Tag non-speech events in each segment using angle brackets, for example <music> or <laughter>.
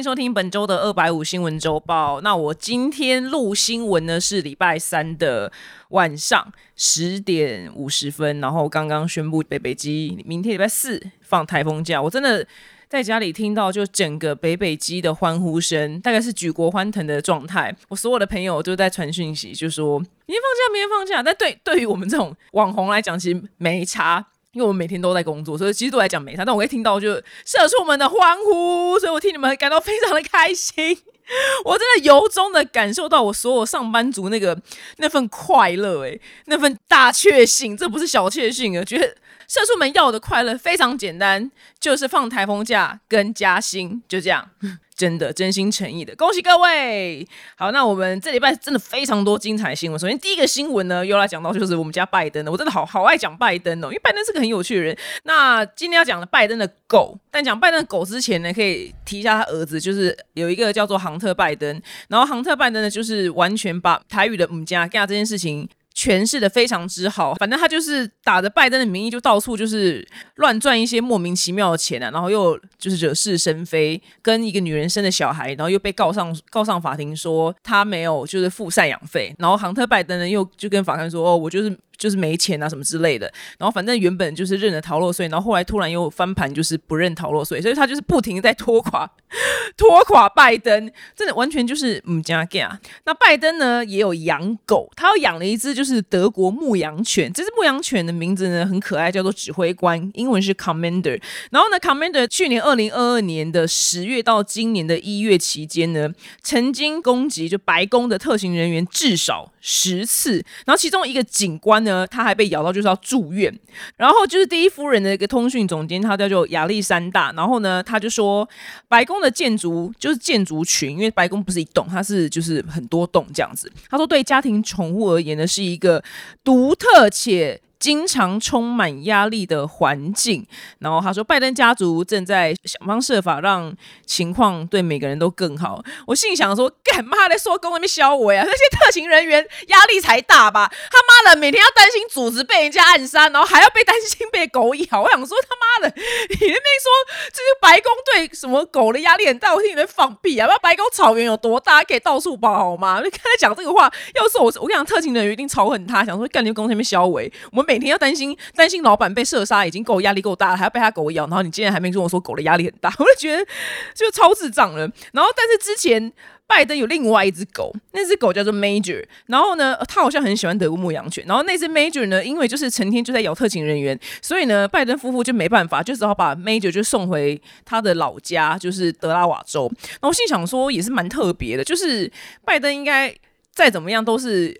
迎收听本周的二百五新闻周报。那我今天录新闻呢是礼拜三的晚上十点五十分，然后刚刚宣布北北基明天礼拜四放台风假，我真的。在家里听到就整个北北基的欢呼声，大概是举国欢腾的状态。我所有的朋友都在传讯息，就说明天放假，明天放假。但对对于我们这种网红来讲，其实没差，因为我们每天都在工作，所以其实对来讲没差。但我会听到就是社畜们的欢呼，所以我替你们感到非常的开心。我真的由衷的感受到我所有上班族那个那份快乐，诶，那份大确幸，这不是小确幸啊，觉得。社畜们要的快乐非常简单，就是放台风假跟加薪，就这样，真的真心诚意的恭喜各位。好，那我们这礼拜真的非常多精彩新闻。首先第一个新闻呢，又来讲到就是我们家拜登的，我真的好好爱讲拜登哦，因为拜登是个很有趣的人。那今天要讲的拜登的狗，但讲拜登的狗之前呢，可以提一下他儿子，就是有一个叫做杭特拜登，然后杭特拜登呢，就是完全把台语的母家干这件事情。诠释的非常之好，反正他就是打着拜登的名义，就到处就是乱赚一些莫名其妙的钱啊，然后又就是惹是生非，跟一个女人生的小孩，然后又被告上告上法庭，说他没有就是付赡养费，然后杭特拜登呢又就跟法官说，哦，我就是。就是没钱啊什么之类的，然后反正原本就是认了逃漏税，然后后来突然又翻盘，就是不认逃漏税，所以他就是不停在拖垮 <laughs> 拖垮拜登，真的完全就是唔加 g 那拜登呢也有养狗，他又养了一只就是德国牧羊犬，这只牧羊犬的名字呢很可爱，叫做指挥官，英文是 Commander。然后呢，Commander 去年二零二二年的十月到今年的一月期间呢，曾经攻击就白宫的特勤人员至少十次，然后其中一个警官呢。呢，他还被咬到，就是要住院。然后就是第一夫人的一个通讯总监，他叫做亚历山大。然后呢，他就说，白宫的建筑就是建筑群，因为白宫不是一栋，它是就是很多栋这样子。他说，对家庭宠物而言呢，是一个独特且。经常充满压力的环境，然后他说，拜登家族正在想方设法让情况对每个人都更好。我心想说，干嘛在说公那边消委啊？那些特勤人员压力才大吧？他妈的，每天要担心组织被人家暗杀，然后还要被担心被狗咬。我想说，他妈的，你那边说这是白宫对什么狗的压力很大，我听你在放屁啊！不知道白宫草原有多大，可以到处跑好吗？你看他讲这个话，要是我，我跟你讲，特勤人员一定超恨他，想说干你公那边消委，我们。每天要担心担心老板被射杀，已经够压力够大了，还要被他狗咬，然后你竟然还没跟我说狗的压力很大，<laughs> 我就觉得就超智障了。然后，但是之前拜登有另外一只狗，那只狗叫做 Major，然后呢，他好像很喜欢德国牧羊犬，然后那只 Major 呢，因为就是成天就在咬特勤人员，所以呢，拜登夫妇就没办法，就只好把 Major 就送回他的老家，就是德拉瓦州。然后心想说，也是蛮特别的，就是拜登应该再怎么样都是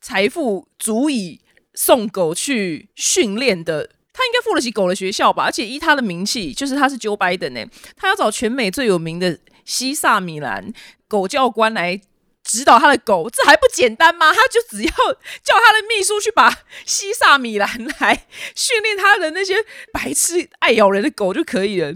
财富足以。送狗去训练的，他应该付得起狗的学校吧？而且依他的名气，就是他是 Joe Biden 呢，他要找全美最有名的西萨米兰狗教官来。指导他的狗，这还不简单吗？他就只要叫他的秘书去把西萨米兰来训练他的那些白痴爱咬人的狗就可以了。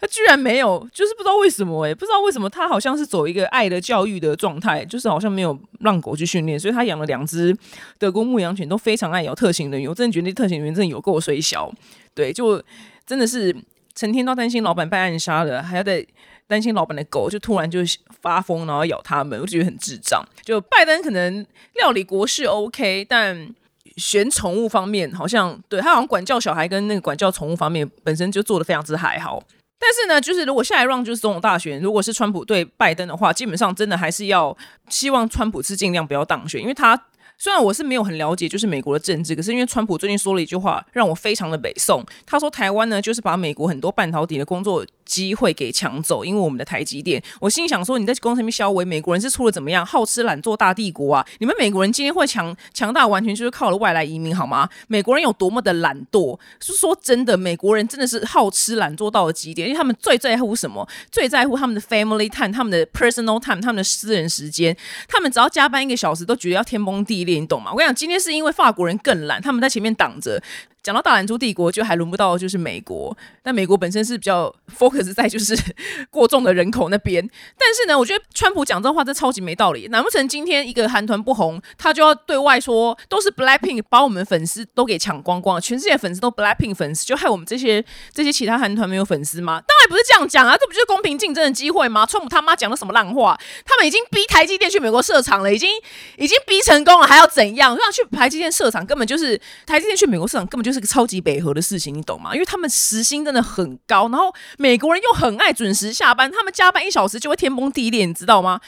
他居然没有，就是不知道为什么哎，不知道为什么他好像是走一个爱的教育的状态，就是好像没有让狗去训练，所以他养了两只德国牧羊犬，都非常爱咬特勤人员。我真的觉得那特勤人员真的有够水小，对，就真的是成天都担心老板被暗杀了，还要在。担心老板的狗就突然就发疯，然后咬他们，我就觉得很智障。就拜登可能料理国事 OK，但选宠物方面好像对他好像管教小孩跟那个管教宠物方面本身就做的非常之还好。但是呢，就是如果下一 round 就是总统大选，如果是川普对拜登的话，基本上真的还是要希望川普是尽量不要当选，因为他。虽然我是没有很了解，就是美国的政治，可是因为川普最近说了一句话，让我非常的北宋。他说台湾呢，就是把美国很多半导体的工作机会给抢走，因为我们的台积电。我心想说，你在公司里面消委，美国人是出了怎么样？好吃懒做大帝国啊！你们美国人今天会强强大，完全就是靠了外来移民，好吗？美国人有多么的懒惰？是说真的，美国人真的是好吃懒做到了极点，因为他们最在乎什么？最在乎他们的 family time，他们的 personal time，他们的私人时间。他们只要加班一个小时，都觉得要天崩地裂。你懂吗？我跟你讲，今天是因为法国人更懒，他们在前面挡着。讲到大蓝猪帝国，就还轮不到就是美国。但美国本身是比较 focus 在就是 <laughs> 过重的人口那边。但是呢，我觉得川普讲这话真超级没道理。难不成今天一个韩团不红，他就要对外说都是 Blackpink 把我们粉丝都给抢光光，全世界粉丝都 Blackpink 粉丝，就害我们这些这些其他韩团没有粉丝吗？当然不是这样讲啊，这不就是公平竞争的机会吗？川普他妈讲的什么烂话？他们已经逼台积电去美国设厂了，已经已经逼成功了，还要怎样？让去台积电设厂根本就是台积电去美国设厂根本就是个超级北河的事情，你懂吗？因为他们时薪真的很高，然后美国人又很爱准时下班，他们加班一小时就会天崩地裂，你知道吗？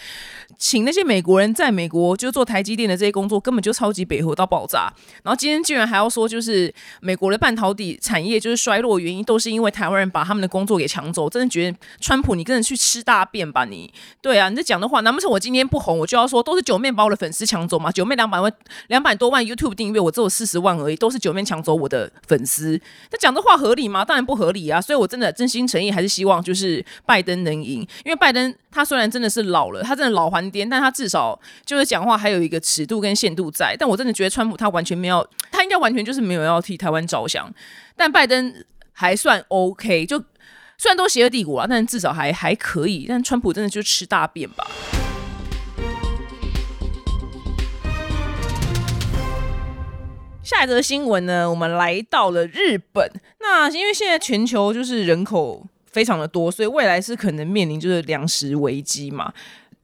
请那些美国人在美国就做台积电的这些工作，根本就超级北河到爆炸。然后今天竟然还要说，就是美国的半导体产业就是衰落原因，都是因为台湾人把他们的工作给抢走。真的觉得川普，你跟着去吃大便吧你！对啊，你这讲的话，难不成我今天不红，我就要说都是九妹把我的粉丝抢走吗？九妹两百万、两百多万 YouTube 订阅，我只有四十万而已，都是九妹抢走我的的粉丝。他讲的话合理吗？当然不合理啊！所以我真的真心诚意还是希望就是拜登能赢，因为拜登他虽然真的是老了，他真的老还颠，但他至少就是讲话还有一个尺度跟限度在。但我真的觉得川普他完全没有，他应该完全就是没有要替台湾着想。但拜登还算 OK，就虽然都邪恶帝国啊，但至少还还可以。但川普真的就吃大便吧。下一则新闻呢，我们来到了日本。那因为现在全球就是人口非常的多，所以未来是可能面临就是粮食危机嘛。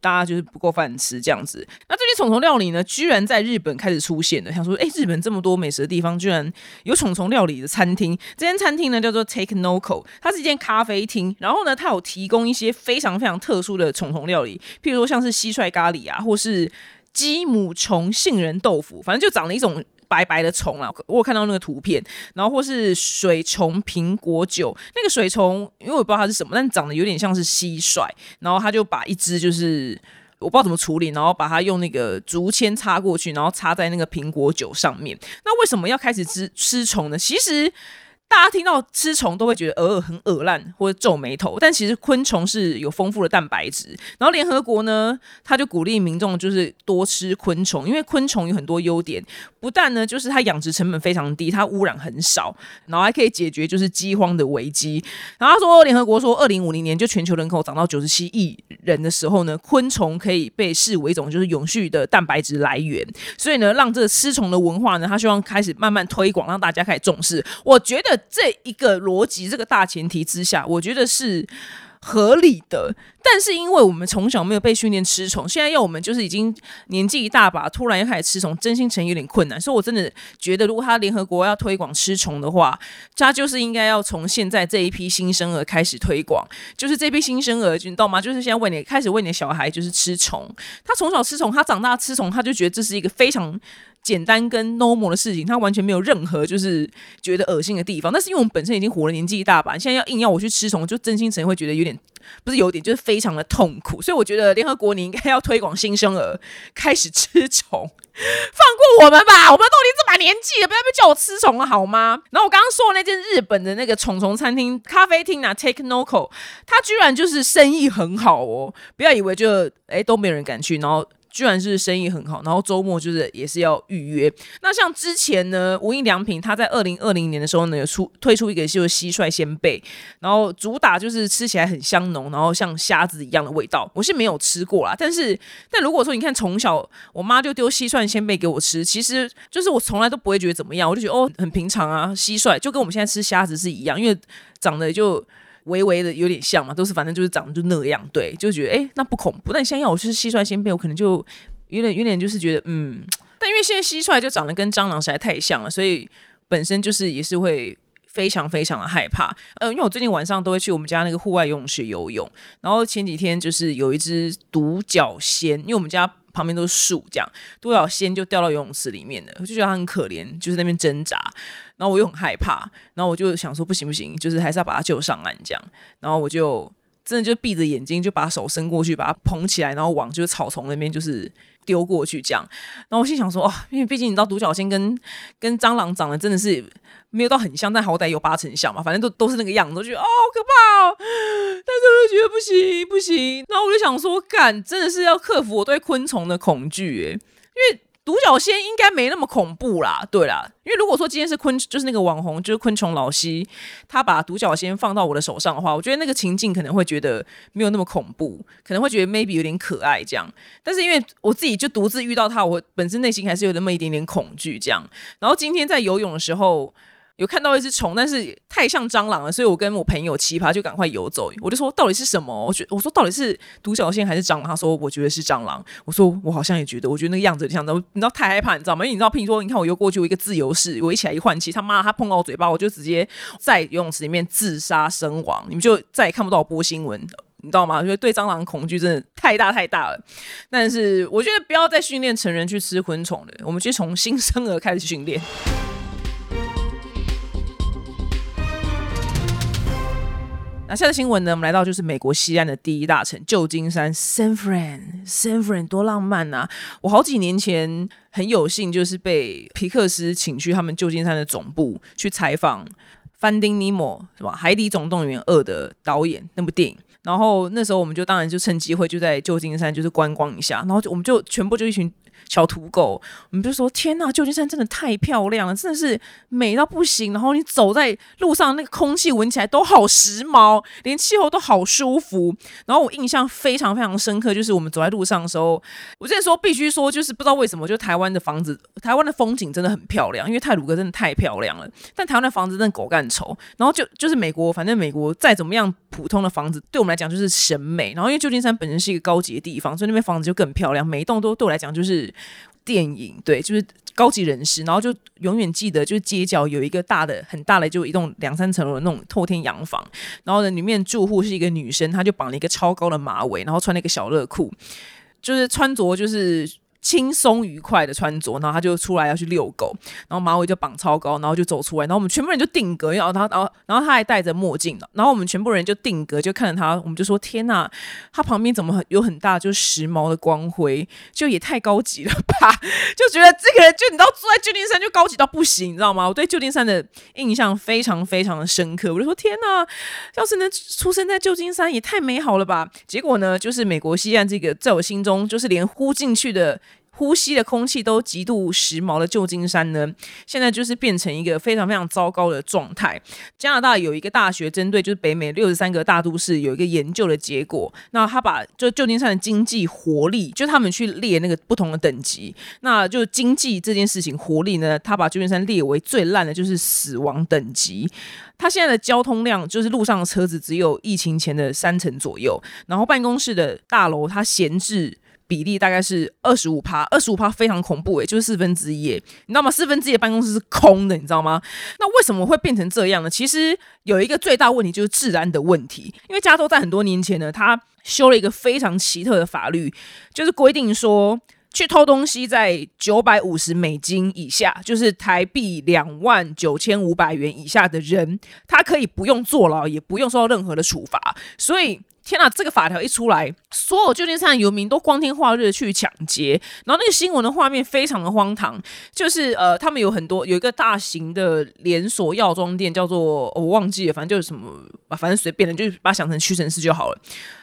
大家就是不够饭吃这样子。那这些虫虫料理呢，居然在日本开始出现了。想说，哎，日本这么多美食的地方，居然有虫虫料理的餐厅。这间餐厅呢叫做 Take Noko，它是一间咖啡厅。然后呢，它有提供一些非常非常特殊的虫虫料理，譬如说像是蟋蟀咖喱啊，或是鸡母虫杏仁豆腐，反正就长了一种。白白的虫啊，我有看到那个图片，然后或是水虫苹果酒，那个水虫，因为我不知道它是什么，但长得有点像是蟋蟀，然后他就把一只就是我不知道怎么处理，然后把它用那个竹签插过去，然后插在那个苹果酒上面。那为什么要开始吃吃虫呢？其实。大家听到吃虫都会觉得呃很恶烂或者皱眉头，但其实昆虫是有丰富的蛋白质。然后联合国呢，他就鼓励民众就是多吃昆虫，因为昆虫有很多优点，不但呢就是它养殖成本非常低，它污染很少，然后还可以解决就是饥荒的危机。然后他说，联合国说，二零五零年就全球人口涨到九十七亿人的时候呢，昆虫可以被视为一种就是永续的蛋白质来源。所以呢，让这个吃虫的文化呢，他希望开始慢慢推广，让大家开始重视。我觉得。这一个逻辑，这个大前提之下，我觉得是合理的。但是，因为我们从小没有被训练吃虫，现在要我们就是已经年纪一大把，突然又开始吃虫，真心诚意有点困难。所以我真的觉得，如果他联合国要推广吃虫的话，他就是应该要从现在这一批新生儿开始推广。就是这批新生儿，你知道吗？就是现在喂你开始喂你的小孩，就是吃虫。他从小吃虫，他长大吃虫，他就觉得这是一个非常。简单跟 normal 的事情，他完全没有任何就是觉得恶心的地方。但是因为我们本身已经活了年纪一大把，现在要硬要我去吃虫，就真心诚意会觉得有点不是有点，就是非常的痛苦。所以我觉得联合国你应该要推广新生儿开始吃虫，<laughs> 放过我们吧，我们都已经这把年纪了，不要再叫我吃虫了好吗？然后我刚刚说的那间日本的那个虫虫餐厅咖啡厅啊，Take Noko，它居然就是生意很好哦，不要以为就哎都没有人敢去，然后。居然是生意很好，然后周末就是也是要预约。那像之前呢，无印良品它在二零二零年的时候呢，有出推出一个就是蟋蟀鲜贝，然后主打就是吃起来很香浓，然后像虾子一样的味道。我是没有吃过啦，但是但如果说你看从小我妈就丢蟋蟀鲜贝给我吃，其实就是我从来都不会觉得怎么样，我就觉得哦很平常啊，蟋蟀就跟我们现在吃虾子是一样，因为长得就。微微的有点像嘛，都是反正就是长得就那样，对，就觉得哎，那不恐怖。但现在要我是蟋蟀先变，我可能就有点有点就是觉得嗯，但因为现在蟋蟀就长得跟蟑螂实在太像了，所以本身就是也是会非常非常的害怕。呃，因为我最近晚上都会去我们家那个户外游泳池游泳，然后前几天就是有一只独角仙，因为我们家。旁边都是树，这样独角仙就掉到游泳池里面了，我就觉得它很可怜，就是那边挣扎，然后我又很害怕，然后我就想说不行不行，就是还是要把它救上岸这样，然后我就真的就闭着眼睛就把手伸过去把它捧起来，然后往就是草丛那边就是丢过去这样，然后我心想说哦，因为毕竟你知道独角仙跟跟蟑螂长得真的是。没有到很像，但好歹有八成像嘛，反正都都是那个样子，我觉得哦可怕哦，但是我就觉得不行不行，然后我就想说，干真的是要克服我对昆虫的恐惧诶，因为。独角仙应该没那么恐怖啦。对啦，因为如果说今天是昆，就是那个网红，就是昆虫老师，他把独角仙放到我的手上的话，我觉得那个情境可能会觉得没有那么恐怖，可能会觉得 maybe 有点可爱这样。但是因为我自己就独自遇到他，我本身内心还是有那么一点点恐惧这样。然后今天在游泳的时候。有看到一只虫，但是太像蟑螂了，所以我跟我朋友奇葩就赶快游走。我就说到底是什么？我觉我说到底是独角仙还是蟑螂？他说我觉得是蟑螂。我说我好像也觉得，我觉得那个样子像蟑。你知道太害怕，你知道吗？因为你知道，譬如说，你看我游过去，我一个自由式，我一起来一换气，他妈他碰到我嘴巴，我就直接在游泳池里面自杀身亡。你们就再也看不到我播新闻，你知道吗？因为对蟑螂恐惧真的太大太大了。但是我觉得不要再训练成人去吃昆虫了，我们先从新生儿开始训练。那下的新闻呢？我们来到就是美国西岸的第一大城旧金山，San Fran，San Fran 多浪漫啊！我好几年前很有幸，就是被皮克斯请去他们旧金山的总部去采访《Finding Nemo》是吧？《海底总动员二》的导演那部电影。然后那时候我们就当然就趁机会就在旧金山就是观光一下，然后我们就全部就一群。小土狗，我们就说天呐，旧金山真的太漂亮了，真的是美到不行。然后你走在路上，那个空气闻起来都好时髦，连气候都好舒服。然后我印象非常非常深刻，就是我们走在路上的时候，我之前说必须说，就是不知道为什么，就台湾的房子，台湾的风景真的很漂亮，因为泰鲁哥真的太漂亮了。但台湾的房子真的狗干丑。然后就就是美国，反正美国再怎么样普通的房子，对我们来讲就是审美。然后因为旧金山本身是一个高级的地方，所以那边房子就更漂亮，每一栋都对我来讲就是。电影对，就是高级人士，然后就永远记得，就是街角有一个大的、很大的，就一栋两三层楼的那种透天洋房，然后呢，里面住户是一个女生，她就绑了一个超高的马尾，然后穿了一个小热裤，就是穿着就是。轻松愉快的穿着，然后他就出来要去遛狗，然后马尾就绑超高，然后就走出来，然后我们全部人就定格，然后他，然后，然后他还戴着墨镜然后我们全部人就定格，就看着他，我们就说：天呐，他旁边怎么有很大就时髦的光辉，就也太高级了吧？<laughs> 就觉得这个人就你知道住在旧金山就高级到不行，你知道吗？我对旧金山的印象非常非常的深刻，我就说：天呐，要是能出生在旧金山也太美好了吧？结果呢，就是美国西岸这个在我心中就是连呼进去的。呼吸的空气都极度时髦的旧金山呢，现在就是变成一个非常非常糟糕的状态。加拿大有一个大学针对就是北美六十三个大都市有一个研究的结果，那他把就旧金山的经济活力，就他们去列那个不同的等级，那就经济这件事情活力呢，他把旧金山列为最烂的，就是死亡等级。他现在的交通量就是路上的车子只有疫情前的三成左右，然后办公室的大楼它闲置。比例大概是二十五趴，二十五趴非常恐怖诶，就是四分之一，你知道吗？四分之一的办公室是空的，你知道吗？那为什么会变成这样呢？其实有一个最大问题就是治安的问题，因为加州在很多年前呢，他修了一个非常奇特的法律，就是规定说，去偷东西在九百五十美金以下，就是台币两万九千五百元以下的人，他可以不用坐牢，也不用受到任何的处罚，所以。天呐，这个法条一出来，所有旧金山的游民都光天化日去抢劫，然后那个新闻的画面非常的荒唐，就是呃，他们有很多有一个大型的连锁药妆店，叫做我忘记了，反正就是什么，反正随便的，就是把它想成屈臣氏就好了。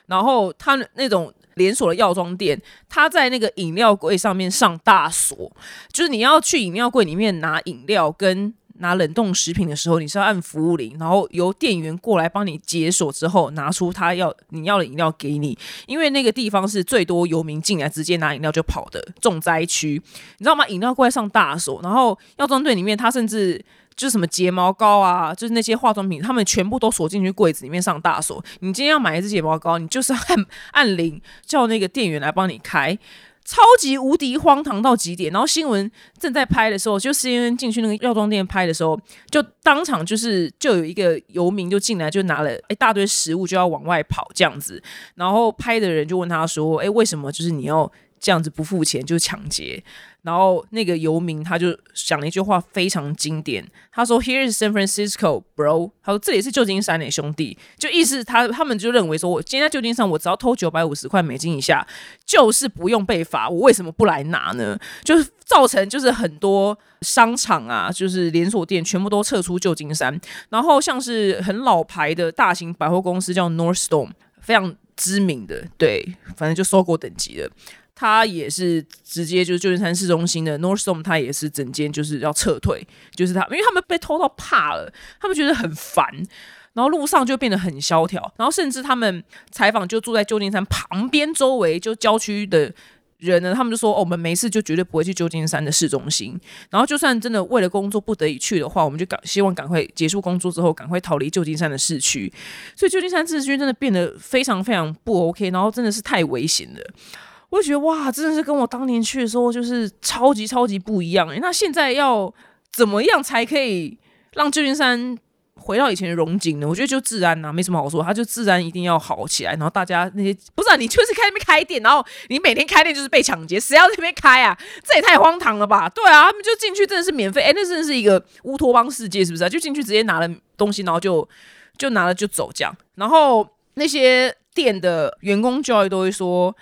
然后他那种连锁的药妆店，他在那个饮料柜上面上大锁，就是你要去饮料柜里面拿饮料跟。拿冷冻食品的时候，你是要按服务铃，然后由店员过来帮你解锁之后，拿出他要你要的饮料给你。因为那个地方是最多游民进来直接拿饮料就跑的重灾区，你知道吗？饮料柜上大锁，然后药妆店里面，他甚至就是什么睫毛膏啊，就是那些化妆品，他们全部都锁进去柜子里面上大锁。你今天要买一支睫毛膏，你就是按 <laughs> 按铃叫那个店员来帮你开。超级无敌荒唐到极点，然后新闻正在拍的时候，就 CNN 进去那个药妆店拍的时候，就当场就是就有一个游民就进来，就拿了一大堆食物就要往外跑这样子，然后拍的人就问他说：“哎，为什么就是你要这样子不付钱就抢劫？”然后那个游民他就讲了一句话非常经典，他说：“Here is San Francisco, bro。”他说：“这里是旧金山，的兄弟。”就意思他他们就认为说，我今天在旧金山，我只要偷九百五十块美金以下，就是不用被罚。我为什么不来拿呢？就是造成就是很多商场啊，就是连锁店全部都撤出旧金山。然后像是很老牌的大型百货公司叫 Northstone，非常知名的，对，反正就收购等级的。他也是直接就是旧金山市中心的 Nordstrom，他也是整间就是要撤退，就是他，因为他们被偷到怕了，他们觉得很烦，然后路上就变得很萧条，然后甚至他们采访就住在旧金山旁边周围就郊区的。人呢，他们就说，我们没事就绝对不会去旧金山的市中心。然后，就算真的为了工作不得已去的话，我们就赶希望赶快结束工作之后，赶快逃离旧金山的市区。所以，旧金山市区真的变得非常非常不 OK，然后真的是太危险了。我就觉得，哇，真的是跟我当年去的时候就是超级超级不一样。那现在要怎么样才可以让旧金山？回到以前的荣景呢？我觉得就自然呐，没什么好说，它就自然一定要好起来。然后大家那些不是啊你就是开那边开店，然后你每天开店就是被抢劫，谁要那边开啊？这也太荒唐了吧？对啊，他们就进去真的是免费，哎，那真的是一个乌托邦世界，是不是啊？就进去直接拿了东西，然后就就拿了就走这样。然后那些店的员工教育都会说，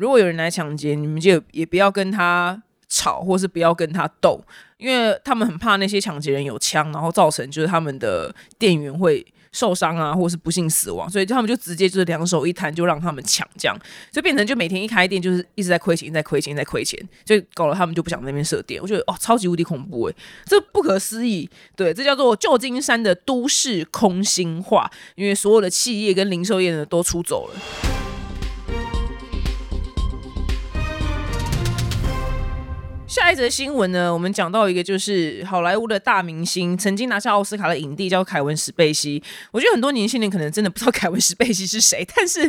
如果有人来抢劫，你们就也不要跟他吵，或是不要跟他斗。因为他们很怕那些抢劫人有枪，然后造成就是他们的店员会受伤啊，或是不幸死亡，所以他们就直接就是两手一摊就让他们抢，这样就变成就每天一开店就是一直在亏钱，在亏钱，在亏钱，就搞了他们就不想那边设店。我觉得哦，超级无敌恐怖诶，这不可思议。对，这叫做旧金山的都市空心化，因为所有的企业跟零售业呢都出走了。下一则新闻呢，我们讲到一个就是好莱坞的大明星，曾经拿下奥斯卡的影帝，叫凯文史贝西。我觉得很多年轻人可能真的不知道凯文史贝西是谁，但是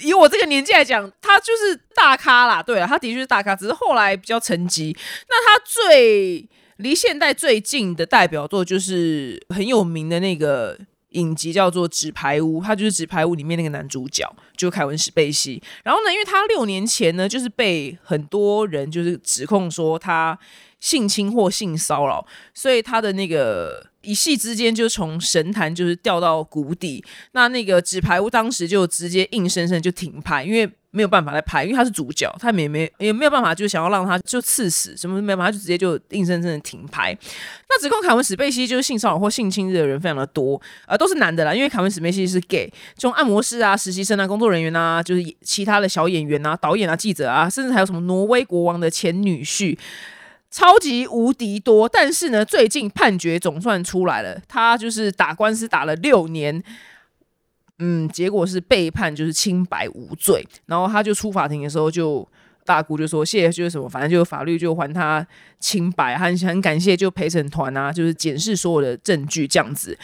以我这个年纪来讲，他就是大咖啦。对啊，他的确是大咖，只是后来比较沉寂。那他最离现代最近的代表作就是很有名的那个。影集叫做《纸牌屋》，他就是《纸牌屋》里面那个男主角，就凯文·史贝西。然后呢，因为他六年前呢，就是被很多人就是指控说他性侵或性骚扰，所以他的那个一夕之间就从神坛就是掉到谷底。那那个《纸牌屋》当时就直接硬生生就停拍，因为。没有办法来拍，因为他是主角，他也没也没有办法，就想要让他就刺死什么没有办法，就直接就硬生生的停拍。那指控凯文史贝西就是性骚扰或性侵的人非常的多，呃，都是男的啦，因为凯文史贝西是 gay，这种按摩师啊、实习生啊、工作人员啊，就是其他的小演员啊、导演啊、记者啊，甚至还有什么挪威国王的前女婿，超级无敌多。但是呢，最近判决总算出来了，他就是打官司打了六年。嗯，结果是被判就是清白无罪，然后他就出法庭的时候，就大姑就说谢谢，就是什么，反正就法律就还他清白，很很感谢就陪审团啊，就是检视所有的证据这样子。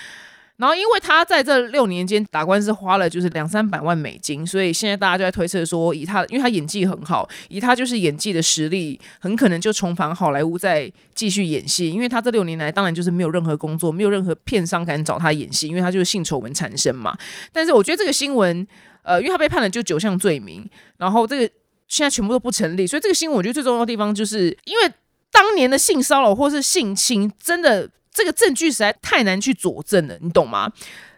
然后，因为他在这六年间打官司花了就是两三百万美金，所以现在大家就在推测说，以他，因为他演技很好，以他就是演技的实力，很可能就重返好莱坞再继续演戏。因为他这六年来当然就是没有任何工作，没有任何片商敢找他演戏，因为他就是性丑闻产生嘛。但是我觉得这个新闻，呃，因为他被判了就九项罪名，然后这个现在全部都不成立，所以这个新闻我觉得最重要的地方就是，因为当年的性骚扰或是性侵真的。这个证据实在太难去佐证了，你懂吗？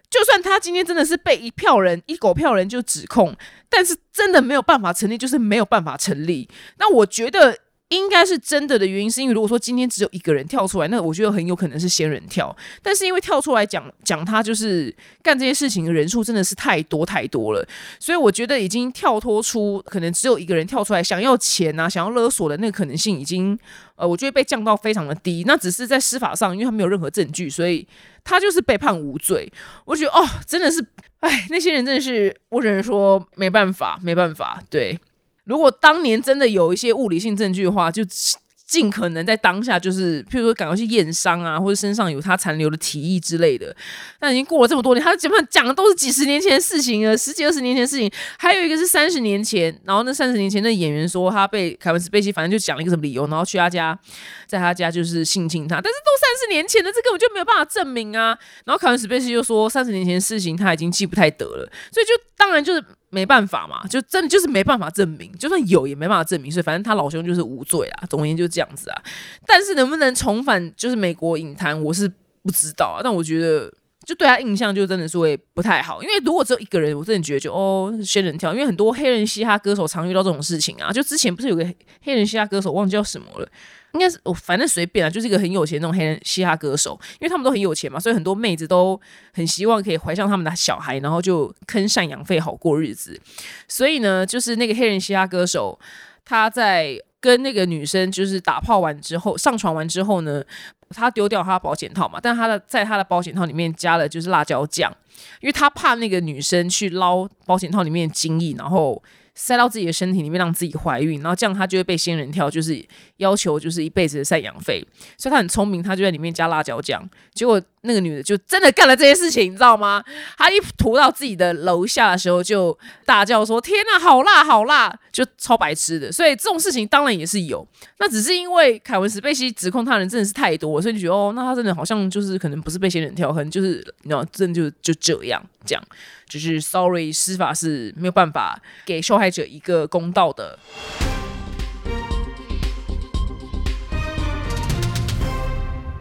就算他今天真的是被一票人、一狗票人就指控，但是真的没有办法成立，就是没有办法成立。那我觉得。应该是真的的原因，是因为如果说今天只有一个人跳出来，那我觉得很有可能是仙人跳。但是因为跳出来讲讲他就是干这些事情的人数真的是太多太多了，所以我觉得已经跳脱出可能只有一个人跳出来想要钱啊、想要勒索的那个可能性，已经呃，我觉得被降到非常的低。那只是在司法上，因为他没有任何证据，所以他就是被判无罪。我觉得哦，真的是，哎，那些人真的是，我只能说没办法，没办法，对。如果当年真的有一些物理性证据的话，就。尽可能在当下，就是譬如说赶快去验伤啊，或者身上有他残留的体液之类的。但已经过了这么多年，他基本上讲的都是几十年前的事情了，十几二十年前的事情。还有一个是三十年前，然后那三十年前的演员说他被凯文斯贝西，反正就讲了一个什么理由，然后去他家，在他家就是性侵他。但是都三十年前的，这根本就没有办法证明啊。然后凯文斯贝西就说三十年前的事情他已经记不太得了，所以就当然就是没办法嘛，就真的就是没办法证明，就算有也没办法证明。所以反正他老兄就是无罪啊。总而言之就这样。子啊，但是能不能重返就是美国影坛，我是不知道啊。但我觉得，就对他印象就真的是会不太好。因为如果只有一个人，我真的觉得就哦仙人跳。因为很多黑人嘻哈歌手常遇到这种事情啊。就之前不是有个黑人嘻哈歌手忘记叫什么了，应该是哦，反正随便啊，就是一个很有钱那种黑人嘻哈歌手。因为他们都很有钱嘛，所以很多妹子都很希望可以怀上他们的小孩，然后就坑赡养费好过日子。所以呢，就是那个黑人嘻哈歌手。他在跟那个女生就是打炮完之后，上床完之后呢，他丢掉他的保险套嘛，但他的在他的保险套里面加了就是辣椒酱，因为他怕那个女生去捞保险套里面的精液，然后。塞到自己的身体里面，让自己怀孕，然后这样他就会被仙人跳，就是要求就是一辈子的赡养费。所以他很聪明，他就在里面加辣椒酱。结果那个女的就真的干了这些事情，你知道吗？她一涂到自己的楼下的时候，就大叫说：“天哪，好辣，好辣！”就超白痴的。所以这种事情当然也是有，那只是因为凯文史贝西指控他人真的是太多，所以你觉得哦，那他真的好像就是可能不是被仙人跳，可能就是你知道，真的就就这样这样。就是 sorry，司法是没有办法给受害者一个公道的。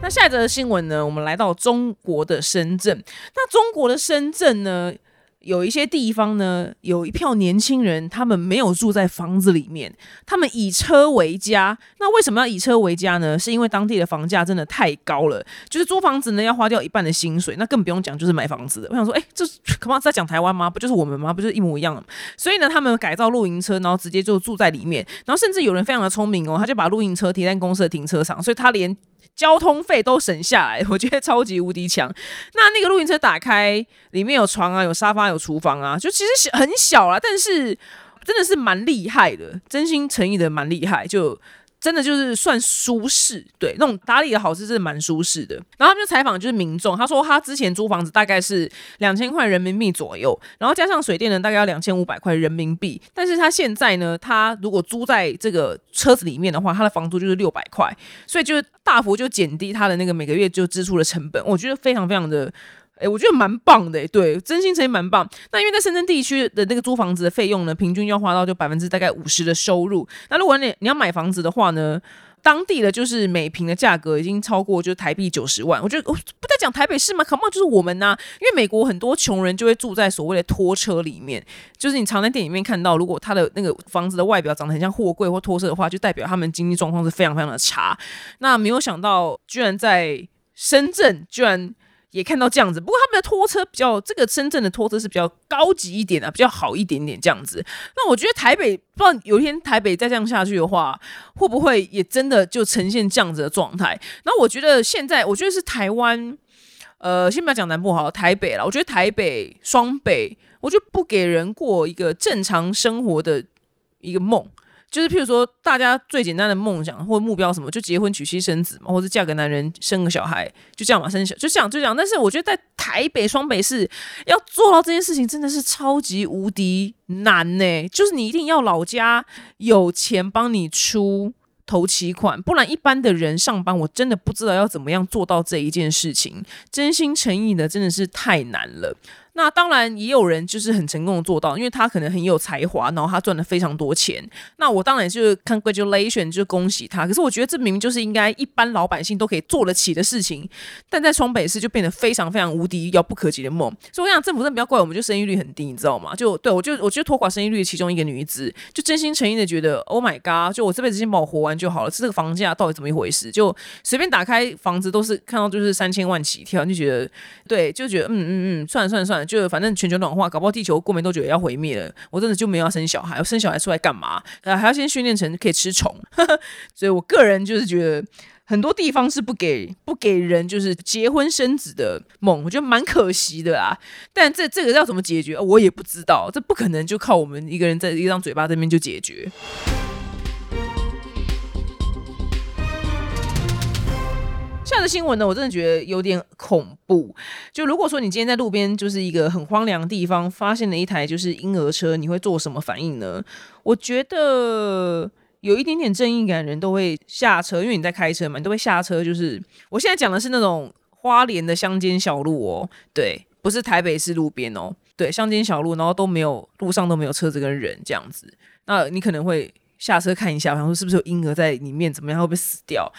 那下一则新闻呢？我们来到中国的深圳。那中国的深圳呢？有一些地方呢，有一票年轻人，他们没有住在房子里面，他们以车为家。那为什么要以车为家呢？是因为当地的房价真的太高了，就是租房子呢要花掉一半的薪水，那更不用讲就是买房子。我想说，哎，这可能 <laughs> 在讲台湾吗？不就是我们吗？不就是一模一样的？所以呢，他们改造露营车，然后直接就住在里面，然后甚至有人非常的聪明哦，他就把露营车停在公司的停车场，所以他连。交通费都省下来，<laughs> 我觉得超级无敌强。那那个露营车打开，里面有床啊，有沙发，有厨房啊，就其实很小啊，但是真的是蛮厉害的，真心诚意的蛮厉害，就。真的就是算舒适，对那种打理的好是真的蛮舒适的。然后他们就采访就是民众，他说他之前租房子大概是两千块人民币左右，然后加上水电呢大概要两千五百块人民币。但是他现在呢，他如果租在这个车子里面的话，他的房租就是六百块，所以就是大幅就减低他的那个每个月就支出的成本。我觉得非常非常的。哎，我觉得蛮棒的，对，真心诚意蛮棒。那因为在深圳地区的那个租房子的费用呢，平均要花到就百分之大概五十的收入。那如果你你要买房子的话呢，当地的就是每平的价格已经超过就台币九十万。我觉得不在讲台北市吗？Come on，就是我们呐。因为美国很多穷人就会住在所谓的拖车里面，就是你常在电影里面看到，如果他的那个房子的外表长得很像货柜或拖车的话，就代表他们经济状况是非常非常的差。那没有想到，居然在深圳，居然。也看到这样子，不过他们的拖车比较，这个深圳的拖车是比较高级一点的，比较好一点点这样子。那我觉得台北，不知道有一天台北再这样下去的话，会不会也真的就呈现这样子的状态？那我觉得现在，我觉得是台湾，呃，先不要讲南部好，台北了。我觉得台北、双北，我觉得不给人过一个正常生活的一个梦。就是譬如说，大家最简单的梦想或者目标什么，就结婚娶妻生子嘛，或者嫁给男人生个小孩，就这样嘛，生小就这样就这样。但是我觉得在台北双北市要做到这件事情，真的是超级无敌难呢。就是你一定要老家有钱帮你出头期款，不然一般的人上班，我真的不知道要怎么样做到这一件事情。真心诚意的，真的是太难了。那当然也有人就是很成功的做到，因为他可能很有才华，然后他赚了非常多钱。那我当然就是 congratulation，就恭喜他。可是我觉得这明明就是应该一般老百姓都可以做得起的事情，但在双北市就变得非常非常无敌遥不可及的梦。所以我想政府真的不要怪我们，就生育率很低，你知道吗？就对我就我觉得托寡生育率其中一个女子，就真心诚意的觉得 Oh my god，就我这辈子先把我活完就好了。这个房价到底怎么一回事？就随便打开房子都是看到就是三千万起跳，就觉得对，就觉得嗯嗯嗯，算了算了算了。就反正全球暖化，搞不好地球过没多久也要毁灭了。我真的就没有要生小孩，我生小孩出来干嘛？呃，还要先训练成可以吃虫。<laughs> 所以我个人就是觉得，很多地方是不给不给人就是结婚生子的梦，我觉得蛮可惜的啦。但这这个要怎么解决，我也不知道。这不可能就靠我们一个人在一张嘴巴这边就解决。的新闻呢，我真的觉得有点恐怖。就如果说你今天在路边，就是一个很荒凉的地方，发现了一台就是婴儿车，你会做什么反应呢？我觉得有一点点正义感，人都会下车，因为你在开车嘛，你都会下车。就是我现在讲的是那种花莲的乡间小路哦，对，不是台北市路边哦，对，乡间小路，然后都没有路上都没有车子跟人这样子，那你可能会下车看一下，然后是不是有婴儿在里面，怎么样会不会死掉？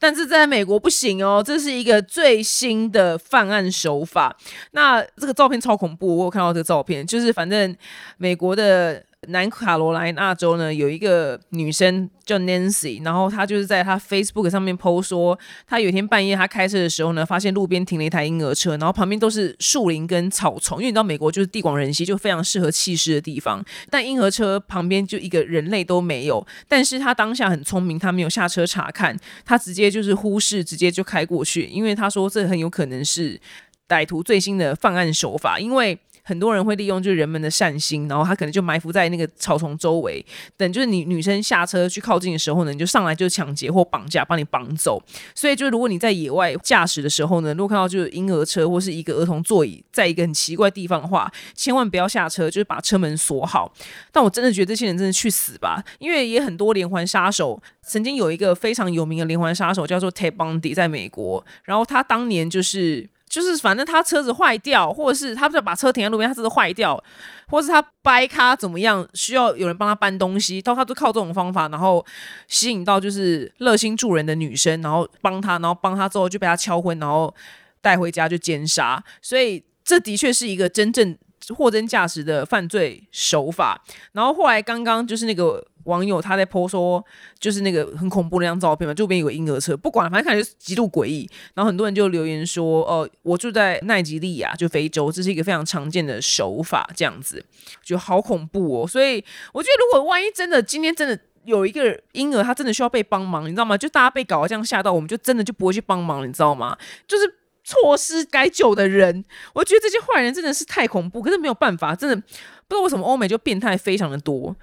但是在美国不行哦，这是一个最新的犯案手法。那这个照片超恐怖，我有看到这个照片，就是反正美国的南卡罗来纳州呢，有一个女生叫 Nancy，然后她就是在她 Facebook 上面 PO 说，她有一天半夜她开车的时候呢，发现路边停了一台婴儿车，然后旁边都是树林跟草丛，因为你知道美国就是地广人稀，就非常适合弃尸的地方。但婴儿车旁边就一个人类都没有，但是她当下很聪明，她没有下车查看，她直接就是忽视，直接就开过去，因为她说这很有可能是歹徒最新的犯案手法，因为。很多人会利用就是人们的善心，然后他可能就埋伏在那个草丛周围，等就是你女生下车去靠近的时候呢，你就上来就抢劫或绑架，把你绑走。所以就如果你在野外驾驶的时候呢，如果看到就是婴儿车或是一个儿童座椅在一个很奇怪地方的话，千万不要下车，就是把车门锁好。但我真的觉得这些人真的去死吧，因为也很多连环杀手，曾经有一个非常有名的连环杀手叫做 Ted Bundy，在美国，然后他当年就是。就是反正他车子坏掉，或者是他不是把车停在路边，他车子坏掉，或是他掰咖怎么样，需要有人帮他搬东西，都他都靠这种方法，然后吸引到就是热心助人的女生，然后帮他，然后帮他之后就被他敲昏，然后带回家就奸杀。所以这的确是一个真正货真价实的犯罪手法。然后后来刚刚就是那个。网友他在泼说，就是那个很恐怖那张照片嘛，这边有个婴儿车，不管反正看起来极度诡异。然后很多人就留言说，哦，我住在奈及利亚，就非洲，这是一个非常常见的手法，这样子，就好恐怖哦。所以我觉得，如果万一真的今天真的有一个婴儿，他真的需要被帮忙，你知道吗？就大家被搞得这样吓到，我们就真的就不会去帮忙，你知道吗？就是错失该救的人。我觉得这些坏人真的是太恐怖，可是没有办法，真的不知道为什么欧美就变态非常的多。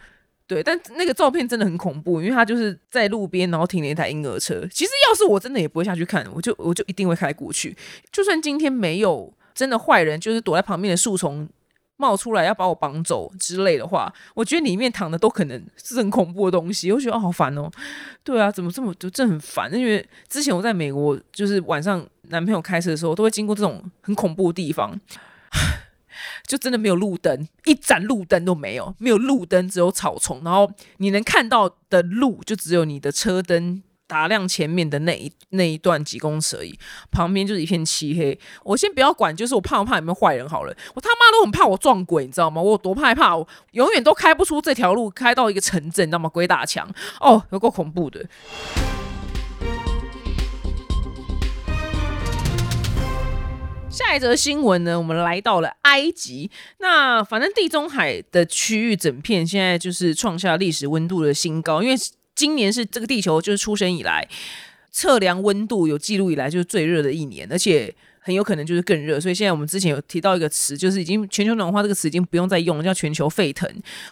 对，但那个照片真的很恐怖，因为他就是在路边，然后停了一台婴儿车。其实要是我真的也不会下去看，我就我就一定会开过去。就算今天没有真的坏人，就是躲在旁边的树丛冒出来要把我绑走之类的话，我觉得里面躺的都可能是很恐怖的东西。我觉得哦，好烦哦。对啊，怎么这么就真很烦？因为之前我在美国，就是晚上男朋友开车的时候，都会经过这种很恐怖的地方。<laughs> 就真的没有路灯，一盏路灯都没有，没有路灯，只有草丛，然后你能看到的路就只有你的车灯打亮前面的那一那一段几公尺而已，旁边就是一片漆黑。我先不要管，就是我怕不怕有没有坏人好了，我他妈都很怕我撞鬼，你知道吗？我有多害怕，我永远都开不出这条路，开到一个城镇，你知道吗？鬼打墙，哦，有够恐怖的。下一则新闻呢，我们来到了埃及。那反正地中海的区域整片现在就是创下历史温度的新高，因为今年是这个地球就是出生以来测量温度有记录以来就是最热的一年，而且。很有可能就是更热，所以现在我们之前有提到一个词，就是已经全球暖化这个词已经不用再用了，叫全球沸腾。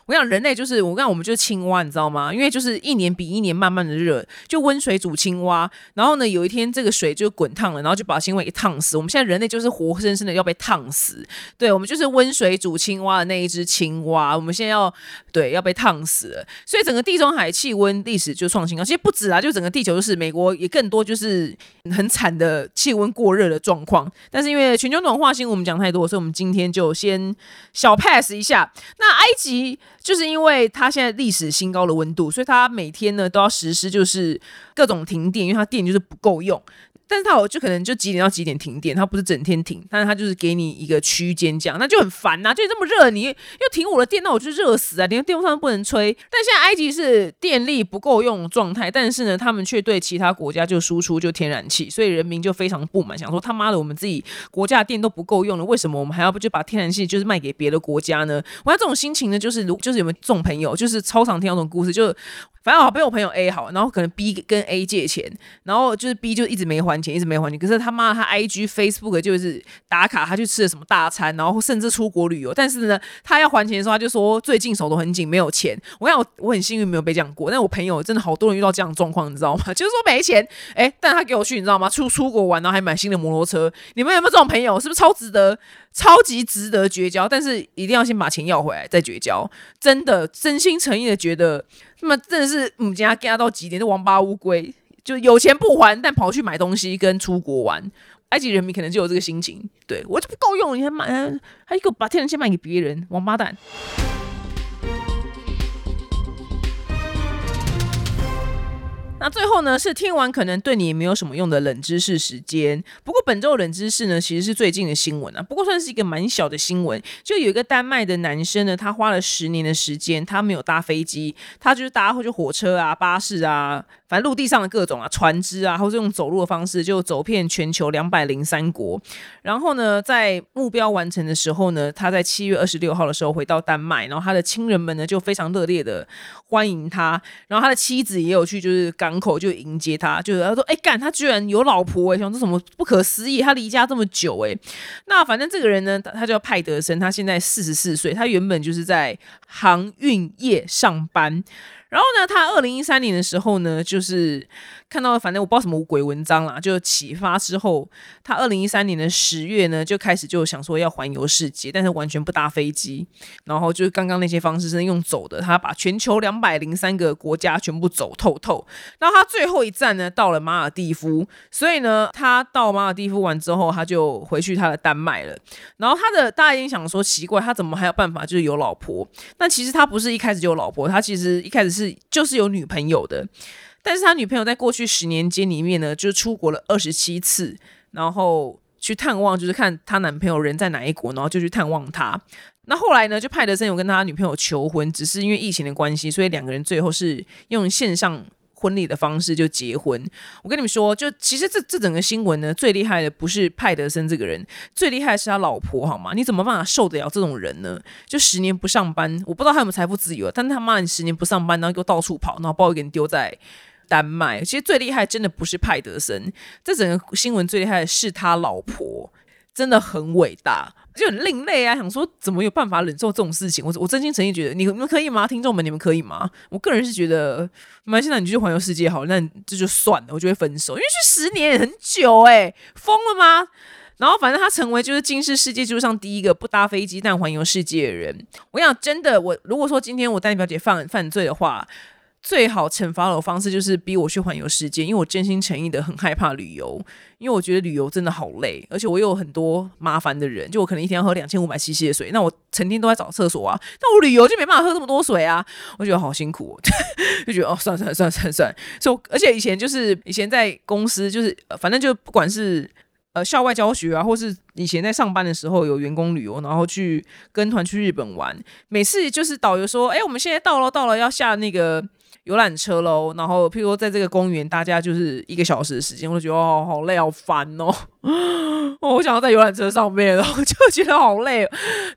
我想人类就是我讲我们就是青蛙，你知道吗？因为就是一年比一年慢慢的热，就温水煮青蛙，然后呢有一天这个水就滚烫了，然后就把青蛙给烫死。我们现在人类就是活生生的要被烫死，对我们就是温水煮青蛙的那一只青蛙，我们现在要对要被烫死了。所以整个地中海气温历史就创新高，其实不止啊，就整个地球就是美国也更多就是很惨的气温过热的状况。但是因为全球暖化新闻我们讲太多，所以我们今天就先小 pass 一下。那埃及就是因为它现在历史新高的温度，所以它每天呢都要实施就是各种停电，因为它电就是不够用。但是他有就可能就几点到几点停电，他不是整天停，但是他就是给你一个区间这样，那就很烦呐。就这么热，你又停我的电，那我就热死啊！连电风扇都不能吹。但现在埃及是电力不够用状态，但是呢，他们却对其他国家就输出就天然气，所以人民就非常不满，想说他妈的，我们自己国家的电都不够用了，为什么我们还要不就把天然气就是卖给别的国家呢？我这种心情呢，就是如就是有没有这种朋友，就是超常听到这种故事，就。反正好被我朋友 A 好，然后可能 B 跟 A 借钱，然后就是 B 就一直没还 <laughs> 还钱，一直没还钱。可是他妈他 IG Facebook 就是打卡，他去吃了什么大餐，然后甚至出国旅游。但是呢，他要还钱的时候，他就说最近手头很紧，没有钱。我讲我我很幸运没有被这样过，但我朋友真的好多人遇到这样的状况，你知道吗？<laughs> 就是说没钱，哎，但他给我去，你知道吗？出出国玩，然后还买新的摩托车。你们有没有这种朋友？是不是超值得？超级值得绝交？但是一定要先把钱要回来再绝交。真的真心诚意的觉得。那么真的是母家给他到极点，这王八乌龟，就有钱不还，但跑去买东西跟出国玩。埃及人民可能就有这个心情，对我就不够用，你还买，还给我把天然气卖给别人，王八蛋。那最后呢，是听完可能对你也没有什么用的冷知识时间。不过本周冷知识呢，其实是最近的新闻啊，不过算是一个蛮小的新闻。就有一个丹麦的男生呢，他花了十年的时间，他没有搭飞机，他就是搭或者火车啊、巴士啊。反正陆地上的各种啊，船只啊，或者用走路的方式，就走遍全球两百零三国。然后呢，在目标完成的时候呢，他在七月二十六号的时候回到丹麦，然后他的亲人们呢就非常热烈的欢迎他。然后他的妻子也有去，就是刚门口就迎接他，就是他说：“哎，干，他居然有老婆哎，想这什么不可思议？他离家这么久哎。”那反正这个人呢，他叫派德森，他现在四十四岁，他原本就是在航运业上班。然后呢，他二零一三年的时候呢，就是看到反正我不知道什么鬼文章啦，就启发之后，他二零一三年的十月呢，就开始就想说要环游世界，但是完全不搭飞机，然后就是刚刚那些方式是用走的，他把全球两百零三个国家全部走透透。然后他最后一站呢，到了马尔蒂夫，所以呢，他到马尔蒂夫完之后，他就回去他的丹麦了。然后他的大家已经想说奇怪，他怎么还有办法就是有老婆？那其实他不是一开始就有老婆，他其实一开始是。就是有女朋友的，但是他女朋友在过去十年间里面呢，就出国了二十七次，然后去探望，就是看他男朋友人在哪一国，然后就去探望他。那后来呢，就派德森有跟他女朋友求婚，只是因为疫情的关系，所以两个人最后是用线上。婚礼的方式就结婚，我跟你们说，就其实这这整个新闻呢，最厉害的不是派德森这个人，最厉害的是他老婆，好吗？你怎么办法受得了这种人呢？就十年不上班，我不知道他有没有财富自由，但他妈你十年不上班，然后又到处跑，然后把我给你丢在丹麦。其实最厉害真的不是派德森，这整个新闻最厉害的是他老婆，真的很伟大。就很另类啊！想说怎么有办法忍受这种事情？我我真心诚意觉得你们可以吗？听众们，你们可以吗？我个人是觉得，蛮现在你就去环游世界好，那这就算了，我就会分手，因为去十年也很久哎，疯了吗？然后反正他成为就是今世世界纪录上第一个不搭飞机但环游世界的人。我想真的，我如果说今天我带你表姐犯犯罪的话。最好惩罚我的方式就是逼我去环游世界，因为我真心诚意的很害怕旅游，因为我觉得旅游真的好累，而且我有很多麻烦的人，就我可能一天要喝两千五百 CC 的水，那我成天都在找厕所啊，那我旅游就没办法喝这么多水啊，我觉得好辛苦，就觉得哦，算了算了算了算算，就而且以前就是以前在公司就是反正就不管是呃校外教学啊，或是以前在上班的时候有员工旅游，然后去跟团去日本玩，每次就是导游说，哎，我们现在到了到了要下那个。游览车喽，然后譬如说在这个公园，大家就是一个小时的时间，我就觉得哦，好累，好烦哦。<laughs> 我想要在游览车上面，然后就觉得好累。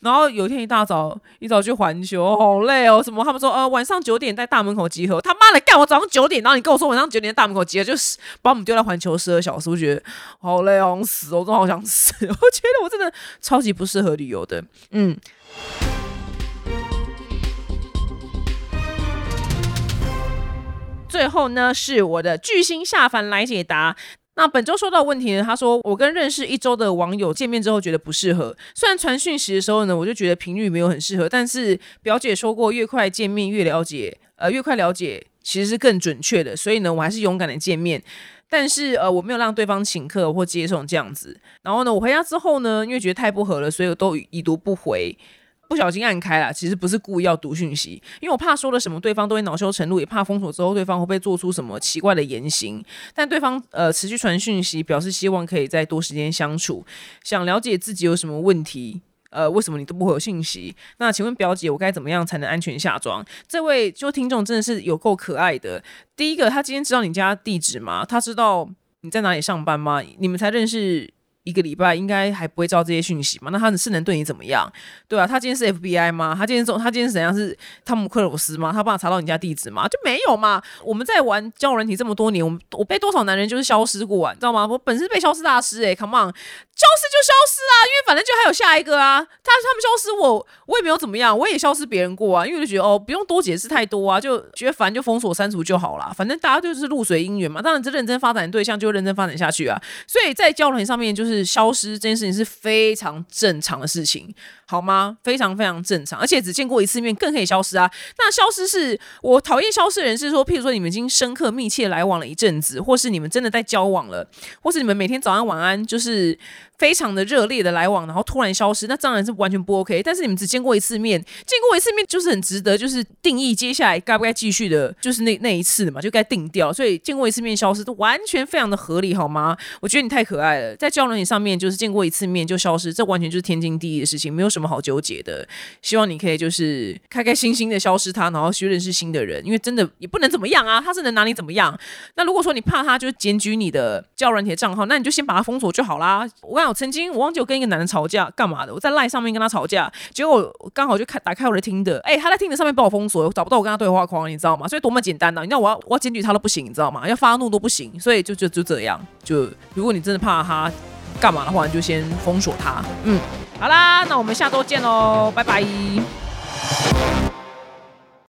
然后有一天一大早，一早去环球，好累哦。什么？他们说呃晚上九点在大门口集合，他妈的干！我早上九点，然后你跟我说晚上九点在大门口集合，就是把我们丢在环球十二小时，我觉得好累，好想死，我真的好想死。<laughs> 我觉得我真的超级不适合旅游的，嗯。最后呢，是我的巨星下凡来解答。那本周收到问题呢，他说我跟认识一周的网友见面之后觉得不适合。虽然传讯息的时候呢，我就觉得频率没有很适合，但是表姐说过越快见面越了解，呃，越快了解其实是更准确的。所以呢，我还是勇敢的见面。但是呃，我没有让对方请客或接送这样子。然后呢，我回家之后呢，因为觉得太不合了，所以我都已读不回。不小心按开了，其实不是故意要读讯息，因为我怕说了什么对方都会恼羞成怒，也怕封锁之后对方会不会做出什么奇怪的言行。但对方呃持续传讯息，表示希望可以再多时间相处，想了解自己有什么问题，呃，为什么你都不会有信息？那请问表姐，我该怎么样才能安全下装？这位就听众真的是有够可爱的。第一个，他今天知道你家地址吗？他知道你在哪里上班吗？你们才认识？一个礼拜应该还不会知道这些讯息嘛？那他是能对你怎么样？对啊，他今天是 FBI 吗？他今天中他今天是怎样？是汤姆克鲁斯吗？他帮他查到你家地址吗？就没有嘛？我们在玩交友人体这么多年，我们我被多少男人就是消失过啊，你知道吗？我本身被消失大师哎，Come on，消失就消失啊，因为反正就还有下一个啊。他他们消失我我也没有怎么样，我也消失别人过啊，因为就觉得哦不用多解释太多啊，就觉得烦就封锁删除就好了。反正大家就是露水姻缘嘛，当然这认真发展的对象就认真发展下去啊。所以在交友人上面就是。消失这件事情是非常正常的事情，好吗？非常非常正常，而且只见过一次面更可以消失啊。那消失是我讨厌消失的人是说，譬如说你们已经深刻密切来往了一阵子，或是你们真的在交往了，或是你们每天早安晚安就是非常的热烈的来往，然后突然消失，那当然是完全不 OK。但是你们只见过一次面，见过一次面就是很值得，就是定义接下来该不该继续的，就是那那一次的嘛，就该定掉。所以见过一次面消失都完全非常的合理，好吗？我觉得你太可爱了，在交流你上面就是见过一次面就消失，这完全就是天经地义的事情，没有什么好纠结的。希望你可以就是开开心心的消失他，然后去认识新的人，因为真的也不能怎么样啊，他是能拿你怎么样？那如果说你怕他就是检举你的教软体的账号，那你就先把他封锁就好啦。我刚好曾经我忘记我跟一个男人吵架干嘛的，我在赖上面跟他吵架，结果刚好就开打开我的听的，哎，他在听的上面把我封锁，我找不到我跟他对话框，你知道吗？所以多么简单呢？你知道我要我要检举他都不行，你知道吗？要发怒都不行，所以就就就这样，就如果你真的怕他干嘛的话，你就先封锁他。嗯，好啦，那我们下周见喽，拜拜。